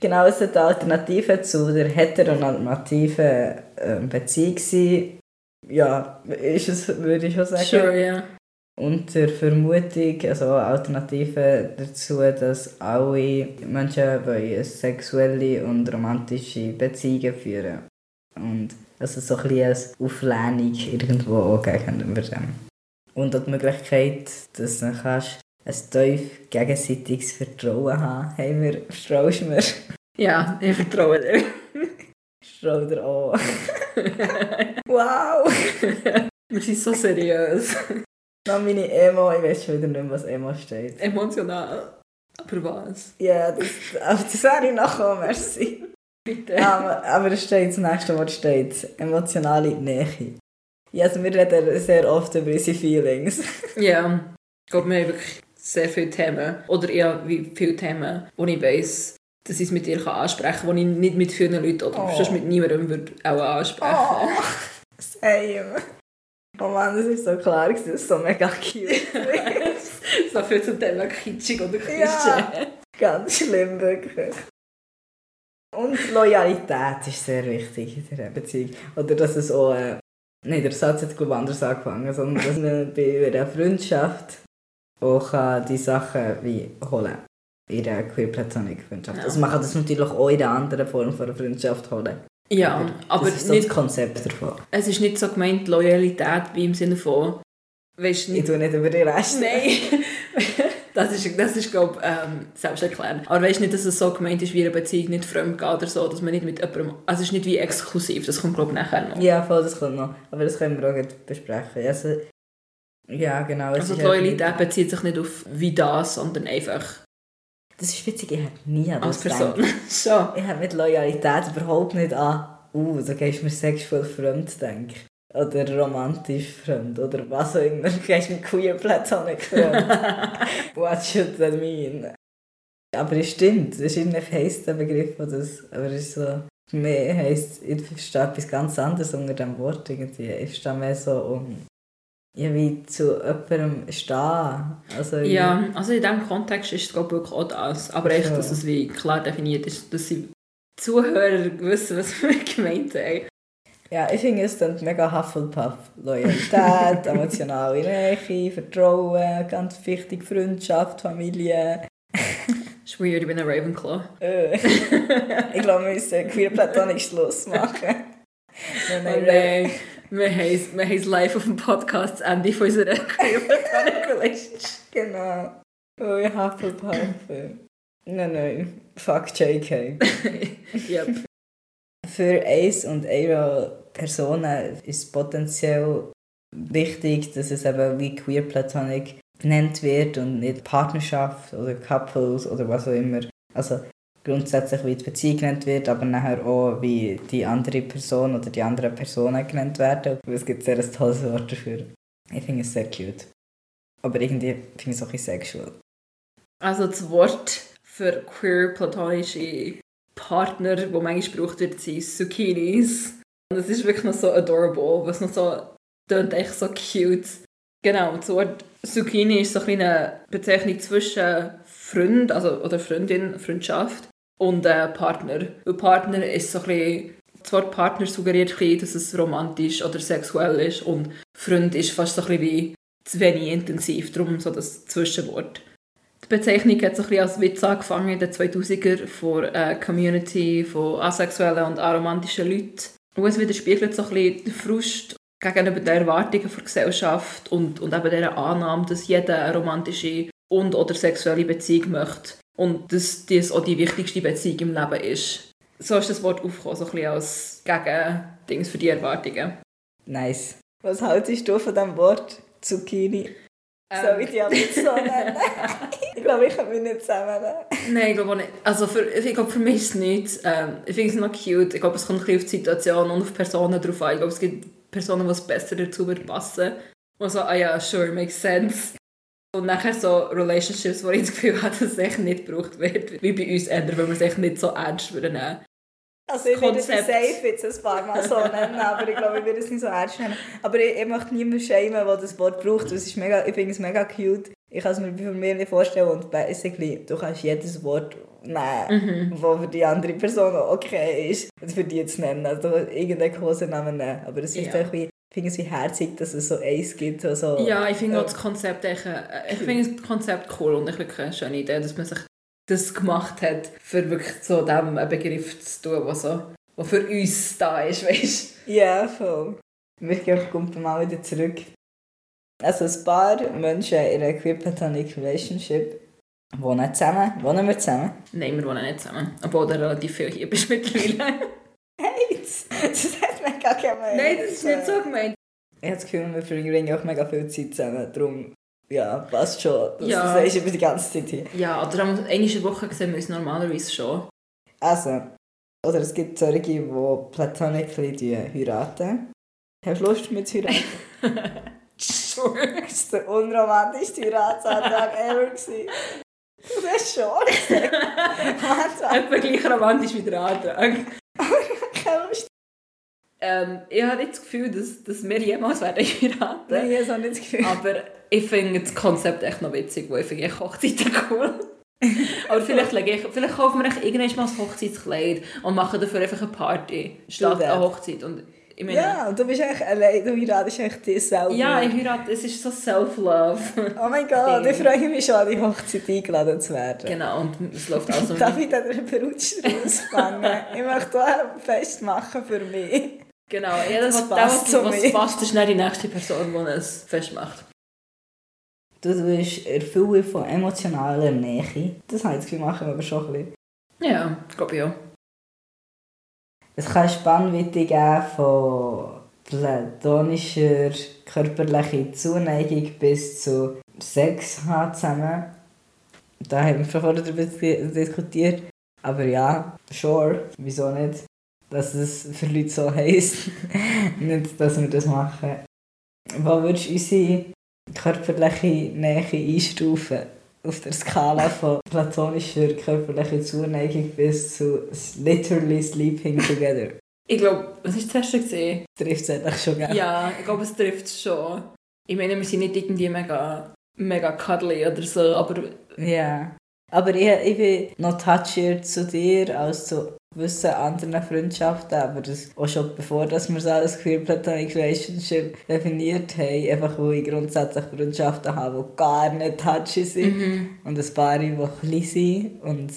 Genau, es sollte eine Alternative zu der heteronormativen ähm, Beziehung sein ja, ist es, würde ich schon sagen. Sure, ja. Unter Vermutung, also Alternative dazu, dass alle Menschen wollen sexuelle und romantische Beziehungen führen. Und also so ein bisschen als Auflehnung irgendwo auch gegenüber dem. Und auch die Möglichkeit, dass du kannst ein tief gegenseitiges Vertrauen haben. Hey, mir, vertraust mir? Ja, ich vertraue dir. Vertraue dir auch. [laughs] wow! Wir sind so seriös. Dann meine Emo, ich weiß schon wieder nicht, was Emo steht. Emotional. Aber was? Ja, das, aber das wäre ich nachher, merci. Bitte. Aber, aber es steht, das nächste Wort steht, emotionale Nähe. Ja, also wir reden sehr oft über unsere Feelings. Ja, ich glaube, wir haben wirklich sehr viele Themen, oder eher wie viele Themen, wo ich weiss, dass ich es mit dir ansprechen kann, die ich nicht mit vielen Leuten oder oh. sonst mit niemandem würde auch ansprechen Oh, same. Oh Mann, das war so klar, das ist so mega cute. [laughs] so viel zum Thema kitschig oder Klischee. Ja, ganz schlimm, wirklich. Und Loyalität ist sehr wichtig in dieser Beziehung. Oder dass es auch... Äh, Nein, der Satz hat glaube ich anders angefangen, sondern dass man bei einer Freundschaft auch die Sachen wie holen in einer queer platonic Freundschaft. Ja. Also man kann das natürlich auch in einer anderen Form von einer Freundschaft holen. Ja, aber, aber das ist so nicht, das Konzept davon. Es ist nicht so gemeint Loyalität wie im Sinne von weißt, nicht, Ich tue nicht über die Rest. Nein, [laughs] das ist, das ist glaube ich, ähm, selbsterklärend. Aber weißt nicht, dass es so gemeint ist wie eine Beziehung nicht fremd geht oder so, dass man nicht mit jemandem... Also es ist nicht wie exklusiv, das kommt glaube ich nachher noch. Ja, voll, das kommt noch. Aber das können wir auch besprechen. Also, ja, genau. Also die Loyalität bezieht sich nicht auf wie das, sondern einfach das ist witzig, ich habe nie an das Person. Schon. [laughs] Ich habe mit Loyalität überhaupt nicht an, uh, da gehst du mir sexuell fremd denken. Oder romantisch fremd. Oder was auch immer. [laughs] Du gehst mir queer platonic fremd. [laughs] What should that mean? Aber es stimmt, das ist irgendwie heisst der Begriff, das, aber es ist so, mich heisst, ich verstehe etwas ganz anderes unter dem Wort irgendwie. Ich verstehe mehr so um ja, wie zu jemandem stehen. Also, ja, also in diesem Kontext ist es glaube ich wirklich auch das. Aber echt, dass es wie klar definiert ist, dass die Zuhörer wissen, was wir [laughs] gemeint haben. Ja, ich finde es dann mega Hufflepuff. Loyalität, [laughs] emotionale Nähe, Vertrauen, ganz wichtig, Freundschaft, Familie. ist weird, ich bin ein Ravenclaw. [laughs] Äh. ich glaube, wir müssen queer platonisch Schluss machen. nein, nein, oh, nein. Wir haben, haben live auf dem Podcast das Ende von unserer Platonic [laughs] Relationship. Genau. Oh, ich Hufflepuff. Nein, nein. Fuck JK. [laughs] yep. Für Ace und Aero Personen ist es potenziell wichtig, dass es eben wie Queer Platonic genannt wird und nicht Partnerschaft oder Couples oder was auch immer. Also grundsätzlich wie die Beziehung genannt wird, aber nachher auch wie die andere Person oder die anderen Personen genannt werden. Es gibt sehr ein tolles Wort dafür. Ich finde es sehr cute. Aber irgendwie finde ich es auch ein sexual. Also das Wort für queer platonische Partner, die manchmal gebraucht wird, sind Zucchinis. Und das ist wirklich noch so adorable, was noch so klingt echt so cute. Genau, das Wort Zucchini ist so eine Bezeichnung zwischen Freund also, oder Freundin, Freundschaft und äh, Partner. Und Partner ist so ein bisschen, das Wort Partner suggeriert ein bisschen, dass es romantisch oder sexuell ist und Freund ist fast so ein bisschen wie zu wenig intensiv, darum so das Zwischenwort. Die Bezeichnung hat so ein bisschen als Witz angefangen in den 2000er von einer Community von asexuellen und aromantischen Leuten. Und es widerspiegelt so ein bisschen den Frust gegenüber den Erwartungen der Gesellschaft und, und eben dieser Annahme, dass jeder eine romantische und oder sexuelle Beziehung möchte und dass das auch die wichtigste Beziehung im Leben ist. So ist das Wort aufgekommen, so ein bisschen als Gegendings für die Erwartungen. Nice. Was haltest du von diesem Wort Zucchini? Ähm. Soll ich die nicht so nennen? [laughs] ich glaube, ich kann mich nicht zusammen Nein, ich glaube auch nicht. Also für, ich glaube, für mich ist es nicht. Ähm, ich finde es noch cute. Ich glaube, es kommt ein bisschen auf die Situation und auf die Personen drauf an. Ich glaube, es gibt Personen, die es besser dazu passen. Und so, ah ja, sure, makes sense. Und nachher so Relationships, wo ich das Gefühl habe, dass es echt nicht gebraucht wird, wie bei uns ändern, weil wir es echt nicht so ernst würden Also ich würde es safe jetzt ein paar Mal so nennen, aber ich glaube, ich würde es nicht so ernst nehmen. Aber ich, ich möchte niemanden schämen, der das Wort braucht. Es ist mega, ich finde es mega cute. Ich kann es mir von mir nicht vorstellen und basically, du kannst jedes Wort nehmen, mhm. für die andere Person okay ist, für die zu nennen. Also irgendeinen Kosenamen nehmen. Aber es ist ja. irgendwie finde es wie herzig, dass es so eins gibt. So, ja, ich finde äh, auch das Konzept, echt, äh, ich finde das Konzept cool und ich wirklich eine schöne Idee, dass man sich das gemacht hat, für wirklich so dem einen Begriff zu tun, was so, für uns da ist, [laughs] weißt Ja, voll. Wir kommen mal wieder zurück. Also ein paar Menschen in einer platonic relationship wohnen zusammen. Wohnen wir zusammen? Nein, wir wohnen nicht zusammen. Obwohl du relativ viel hier bist [laughs] mittlerweile. hey, das, das mega gemeint. Nein, das ist nicht so gemeint. Ich habe das Gefühl, wir verbringen auch mega viel Zeit zusammen. Darum, ja, passt schon. Das, ja. das ist über die ganze Zeit hier. Ja, oder einmal eine Woche sehen wir uns normalerweise schon. Also, oder es gibt solche, die platonically heiraten. Hast du Lust mit zu heiraten? sure. Das war der unromantischste Heiratsantrag [laughs] ever. Du hast schon gesagt. Etwa gleich romantisch wie der Antrag. Keine Lust. [laughs] Ähm, ich habe nicht das Gefühl, dass, dass wir jemals werden heiraten. Nein, ich habe nicht das Gefühl. Aber ich finde das Konzept echt noch witzig, weil ich finde Hochzeiten cool. [laughs] Aber vielleicht, ich, vielleicht kaufen wir irgendwann mal ein Hochzeitskleid und machen dafür einfach eine Party statt eine Hochzeit. Und ich meine, ja, und du bist echt allein, du heiratest echt dich selber. Ja, ich heirate, es ist so Self-Love. Oh mein Gott, [laughs] ich freue mich schon, an die Hochzeit eingeladen zu werden. Genau, und es läuft also... [laughs] Darf ich dann einen Brutsch rausfangen? ich möchte auch ein Fest machen für mich. Genau, ja, das, das passt was, was passt, ist nicht die nächste Person, die es festmacht. Du bist erfüllt von emotionaler Nähe. Das das Gefühl, machen wir aber schon ein bisschen. Ja, glaube ich auch. Es kann Spannweite geben von platonischer körperlicher Zuneigung bis zu Sex haben zusammen. Da haben wir schon vorher darüber diskutiert. Aber ja, sure, wieso nicht? Dass es für Leute so heisst. [laughs] Nicht, dass wir das machen. Wo würdest du unsere körperliche Nähe einstufen? Auf der Skala von platonischer körperlicher Zuneigung bis zu literally sleeping together. Ich glaube, was ist das erste gesehen? Trifft es eigentlich schon, gell? Ja, ich glaube, es trifft es schon. Ich meine, wir sind nicht irgendwie mega, mega cuddly oder so, aber... Ja. Yeah. Aber ich, ich bin noch touchier zu dir als zu gewissen anderen Freundschaften, aber das auch schon bevor dass wir es als Queer Platonic Relationship definiert haben, einfach weil ich grundsätzlich Freundschaften habe, die gar nicht touchy sind mhm. und ein paar, die klein sind und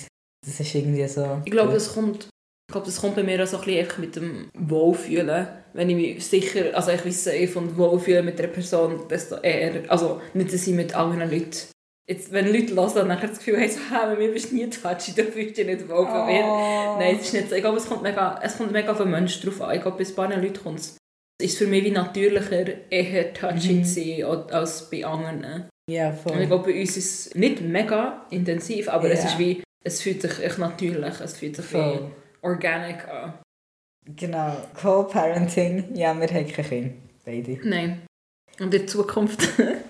das ist irgendwie so... Ich glaube, das kommt, ich glaube, das kommt bei mir auch so ein bisschen mit dem Wohlfühlen. Wenn ich mich sicher, also ich weiß safe und wohlfühle mit einer Person, desto eher, also nicht, dass ich mit anderen Leuten Jetzt, wenn Leute hören nachher das Gefühl haben, so, hey, mir bist du nie touchy, [laughs] dann fühlst dich nicht wohl von mir. Oh. Nein, es ist nicht so. Ich glaube, es kommt mega, es kommt mega auf den Menschen drauf an. Ich glaube, bei ein paar Leuten kommt es. ist für mich wie natürlicher, eher touchy mhm. zu sein als bei anderen. Ja, voll. Und ich glaube, bei uns ist es nicht mega intensiv, aber yeah. es ist wie es fühlt sich echt natürlich, es fühlt sich Voll. wie organic an. Genau, Co-Parenting, ja, wir haben kein Kind, beide. Nein. Und in Zukunft [laughs]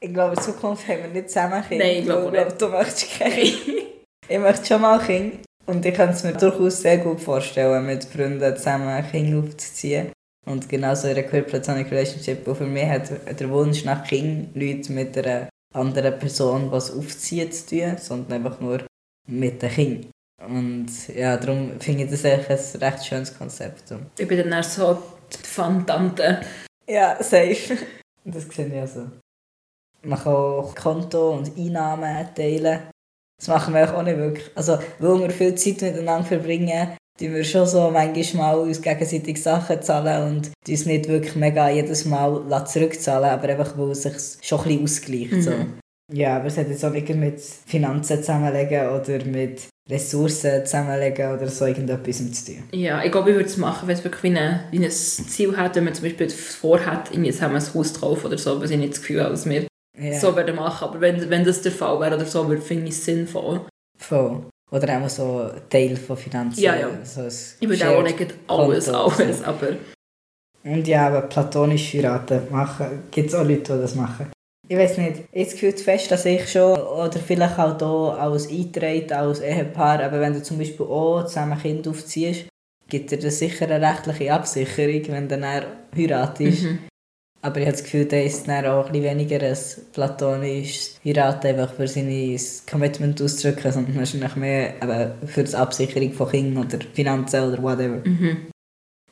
Ich glaube, in Zukunft haben wir nicht zusammen Kinder. Nein, ich glaube nicht. du möchtest kein Kind. Ich möchte schon mal Kind. Und ich kann es mir durchaus sehr gut vorstellen, mit Freunden zusammen ein Kind aufzuziehen. Und genauso in einer Platonic Relationship. Und für mich hat der Wunsch nach Kind nichts mit einer anderen Person, was aufzieht, zu tun, sondern einfach nur mit dem Kind. Und ja, darum finde ich das eigentlich ein recht schönes Konzept. ich bin dann eher so die Fun-Tante. Ja, safe. Das sehe ich also. Man kann auch Konto und Einnahmen teilen. Das machen wir auch nicht wirklich. Also, weil wir viel Zeit miteinander verbringen, tun wir schon so manchmal uns gegenseitig Sachen zahlen und uns nicht wirklich mega jedes Mal zurückzahlen, aber einfach, weil es sich schon ein bisschen ausgleicht. So. Mhm. Ja, aber es hat jetzt auch nicht mit Finanzen zusammenlegen oder mit Ressourcen zusammenlegen oder so irgendetwas zu tun. Ja, ich glaube, ich würde es machen, wenn es wirklich wie, eine, wie ein Ziel hat, wenn man zum Beispiel vorhat, irgendwie jetzt haben wir ein Haus zu kaufen oder so, was ich nicht das Gefühl habe, dass wir Ja, so werden machen. Aber wenn, wenn das der Fall wäre oder so, würde finde ich es sinnvoll. voll. Oder auch so ein Teil von Finanzen. Ja, ja. So Ich würde auch nicht alles, alles, aber Und ja, aber platonisch heiraten machen, gibt es auch Leute, die das machen. Ich weiß nicht, jetzt fühlt fest, dass ich schon, oder vielleicht auch hier als Eintreten, als Ehepaar, aber wenn du zum Beispiel auch zusammen ein Kind aufziehst, gibt dir das sicher eine rechtliche Absicherung, wenn du dann heiratest. mhm. Aber ich habe das Gefühl, da ist dann auch ein bisschen weniger ein platonisches Heiraten, einfach für sein Commitment auszudrücken, sondern wahrscheinlich mehr eben für die Absicherung von Kindern oder Finanzen oder whatever. Mhm.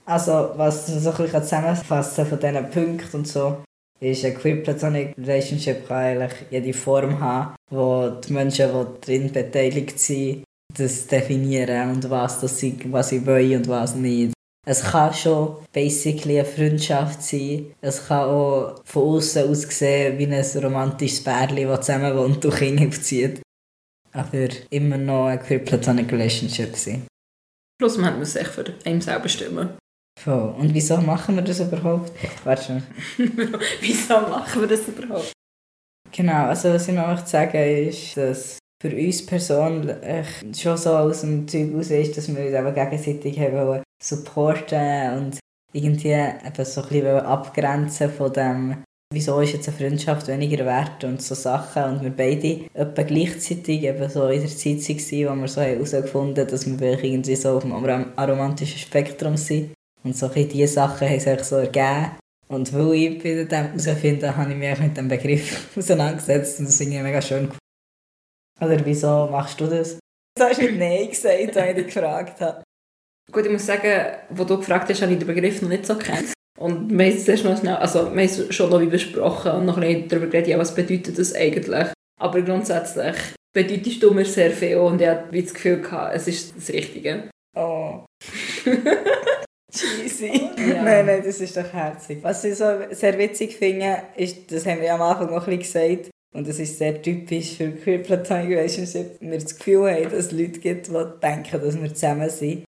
Also, was ich so ein bisschen zusammenfassen von diesen Punkten und so, ist, eine Queer Platonic Relationship kann eigentlich jede Form haben, wo die Menschen, die darin beteiligt sind, das definieren und was, das sie, was sie wollen und was nicht. Es kann schon basically eine Freundschaft sein. Es kann auch von außen aussehen wie ein romantisches Pärchen, das zusammen wohnt und Kinder aufzieht. Aber immer noch eine Queer Platonic Relationship sein. Plus man muss echt für einen selber stimmen. Voll. Und wieso machen wir das überhaupt? Warte schon. [laughs] Wieso machen wir das überhaupt? Genau, also was ich noch sagen ist, dass für uns persönlich schon so aus dem Zeug raus ist, dass wir uns eben gegenseitig haben wollen supporten und irgendwie eben so ein bisschen abgrenzen von dem, wieso ist jetzt eine Freundschaft weniger wert und so Sachen. Und wir beide etwa gleichzeitig eben so in der Zeit waren, wo wir so herausgefunden haben, dass wir irgendwie so auf dem arom- aromantischen Spektrum sind. Und so ein diese Sachen haben sich so ergeben. Und weil ich bei dem herausfinden habe ich mich mit dem Begriff [laughs] auseinandergesetzt und das finde ich mega schön. Oder wieso machst du das? Du hast nicht Nein gesagt, als ich dich gefragt habe. Gut, ich muss sagen, wo du gefragt hast, habe ich den Begriff noch nicht so kennt. Und wir haben es erst noch schnell, also wir haben es schon noch besprochen und noch ein bisschen darüber geredet, ja, was bedeutet das eigentlich. Aber grundsätzlich bedeutest du mir sehr viel und ich hatte wie das Gefühl, gehabt, es ist das Richtige. Oh. [laughs] Cheesy. Ja. Nein, nein, das ist doch herzig. Was ich so sehr witzig finde, ist, das haben wir am Anfang auch ein bisschen gesagt, und das ist sehr typisch für Queer Platonic Relationship, wir das Gefühl haben, dass es Leute gibt, die denken, dass wir zusammen sind.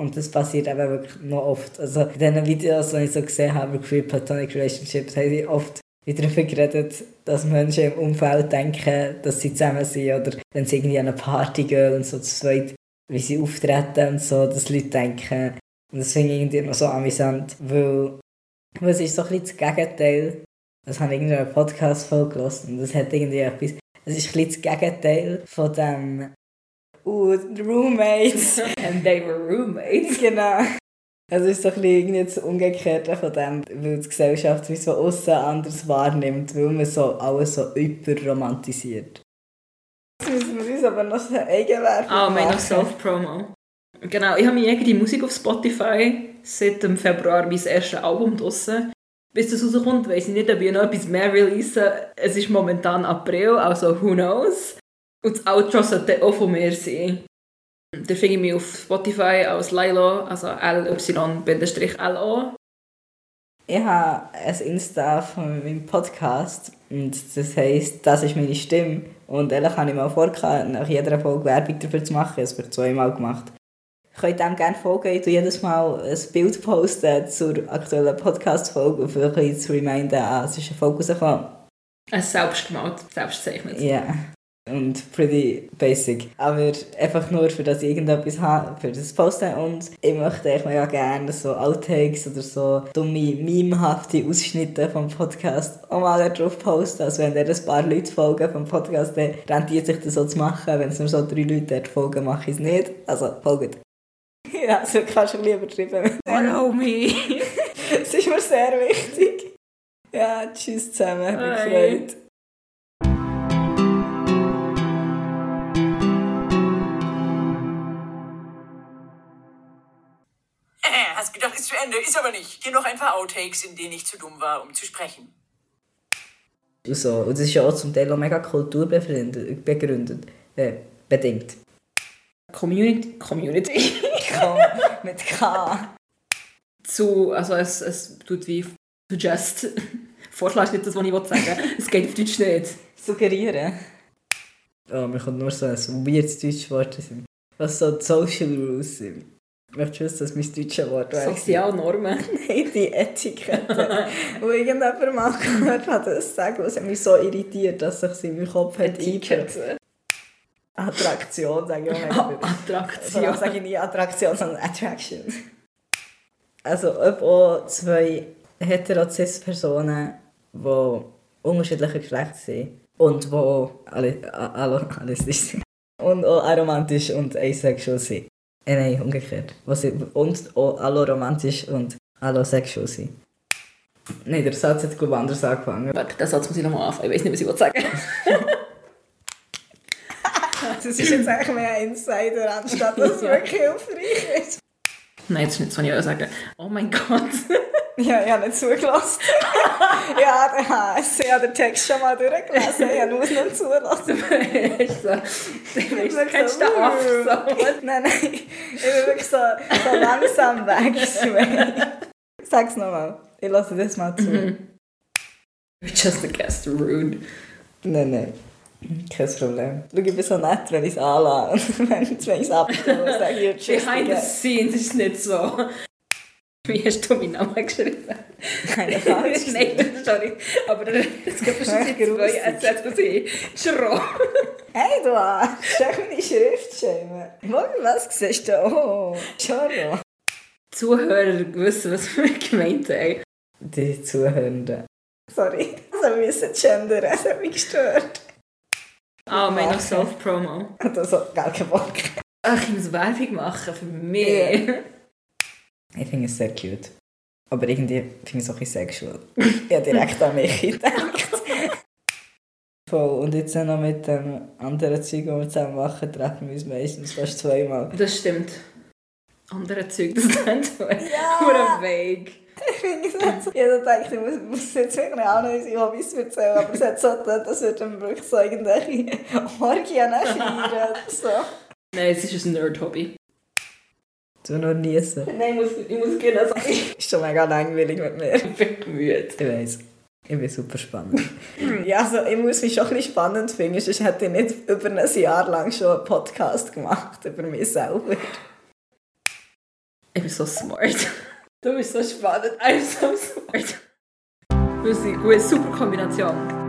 Und das passiert eben wirklich noch oft. Also in diesen Videos, die ich so gesehen habe, über Platonic Relationships, haben sie oft wieder darüber geredet, dass Menschen im Umfeld denken, dass sie zusammen sind. Oder wenn sie irgendwie an eine Party gehen und so zu zweit, wie sie auftreten und so, dass Leute denken. Und das finde ich irgendwie noch so amüsant, weil, weil es ist so ein bisschen das Gegenteil. Das habe ich in einer Podcast-Folge gehört und das hat irgendwie etwas... Es ist ein bisschen das Gegenteil von dem... Uh, Roommates. [laughs] And they were roommates. genau. Also es ist ein irgendwie das Umgekehrte von dem, weil die Gesellschaft wie so aussen anders wahrnimmt, weil man so alles so überromantisiert. Jetzt müssen wir uns aber noch so Eigenwerbung Ah, mein noch machen. Self-Promo. Genau, ich habe meine eigene Musik auf Spotify seit dem Februar mein erstes Album draussen. Bis das rauskommt, weiss ich nicht, ob ich noch etwas mehr release. Es ist momentan April, also who knows. Und das Outro sollte auch von mir sein. Da finde ich mich auf Spotify als Lilo, also L-Y-L-O. Ich habe ein Insta von meinem Podcast und das heisst, das ist meine Stimme. Und ehrlich habe ich mal vor, nach jeder Folge Werbung dafür zu machen. Es wird zweimal gemacht. Ich könnt dem gerne folgen. Ich tue jedes Mal ein Bild posten zur aktuellen Podcast-Folge, um ein zu reminden, ah, es ist eine Folge rausgekommen. Ein selbst gemalt, selbst gezeichnet. Und pretty basic. Aber einfach nur, für dass ich irgendetwas habe, für das Posten. Und ich möchte echt mega gerne so Outtakes oder so dumme, memehafte Ausschnitte vom Podcast auch mal drauf posten. Also wenn dir ein paar Leute folgen vom Podcast, dann rentiert sich das so zu machen. Wenn es nur so drei Leute dort folgen, mache ich es nicht. Also, folgt. [laughs] Ja, also kannst du ein bisschen übertrieben. Follow me! [laughs] Das ist mir sehr wichtig. Ja, tschüss zusammen. Bye. gefreut. Hast gedacht, ist zu Ende, ist aber nicht. Hier noch ein paar Outtakes, in denen ich zu dumm war, um zu sprechen. So. und das ist ja auch zum Teil auch mega kulturbegründet. Begründet, äh, bedingt. Community. Community. [laughs] Komm, mit K. Zu, also es, es tut wie suggest. Vorschlag ist nicht das, was ich sagen. Es geht auf Deutsch nicht. Suggerieren. Oh, mir kommt nur so ein weirdes deutsches Wort sind. Was so die Social Rules sind. Möchtest du wissen, dass mein deutsches Wort wäre? Sozialnormen. [laughs] Nein, die Etikette. [laughs] Wo irgendjemand mal gehört hat, das sagen, was hat mich so irritiert, dass sich in meinem Kopf hat. Attraktion, sage ich auch nicht. Vor Attraktion. sage ich nie Attraktion, sondern Attraction. Also ob auch zwei heterozis-Personen, die unterschiedlicher Geschlecht sind und die alle, a- alle, alles sind. Und auch aromantisch und asexual sind. Äh, nein, umgekehrt. Was sie, und auch alloromantisch und allosexual sind. Nein, der Satz hat glaube ich anders angefangen. Warte, den Satz muss ich nochmal anfangen. Ich weiß nicht, was ich sagen [laughs] Das ist jetzt eigentlich mehr ein Insider, anstatt dass es wirklich hilfreich ist. Nein, ist nicht was ich sagen Oh mein Gott. [laughs] Ja, ich habe nicht zugelassen. [laughs] ja, HSC hat den Text schon mal durchgelesen. Ich muss noch zulassen. [laughs] Ist so, du kennst den Aff so. Nein, nein. Ich bin wirklich so, so langsam weg. Sven. Sag's nochmal. Ich lasse das mal zu. You're just a guest, rude. Nein, nein. Kein Problem. Schau, [laughs] ich bin so nett, wenn ich es anlasse. Und wenn ich es abstelle, sage ich Tschüss. Behind the scenes ist es nicht so. Wie hast du meinen Namen geschrieben? Keine falsch. [laughs] Nein, das ist nicht. Aber es gibt bestimmt Echt zwei grusig. Sätze, die ich schro. Hey, du Arsch. Schau meine Schrift schämen. Was siehst du? Oh, Choro. Zuhörer wissen, was wir [laughs] gemeint haben. Die Zuhörenden. Sorry. Wir müssen gendern. Es hat mich gestört. Ah, mein noch Self-Promo. [laughs] Hat also gar keinen Bock. Ach, ich muss Werbung machen für mich. [laughs] Ich finde es sehr cute. Aber irgendwie finde ich es auch ein bisschen sexual. habe direkt an mich gedacht. Voll. Und jetzt noch mit dem anderen Zeug, das wir zusammen machen, treffen wir uns meistens fast zweimal. Das stimmt. Andere Zeug, das [laughs] klingt so. Ja. Oder vague. [laughs] Ich finde es nicht so. Ich habe gedacht, ich muss, muss jetzt wirklich auch noch unsere Hobbys erzählen, aber es hat so getan, als würde man wirklich so irgendwelche [laughs] Orgien feiern oder so. Nein, es ist ein Nerd-Hobby. Du nur niesen. Nein, ich muss, ich muss gehen, also ich Ist schon mega langweilig mit mir. bin müde. Ich weiss. Ich bin super spannend. ja, also ich muss mich schon ein bisschen spannend finden, sonst hätte ich nicht über ein Jahr lang schon einen Podcast gemacht über mich selber. Ich bin so smart. Du bist so spannend. [laughs] Smart. Das ist eine super Kombination.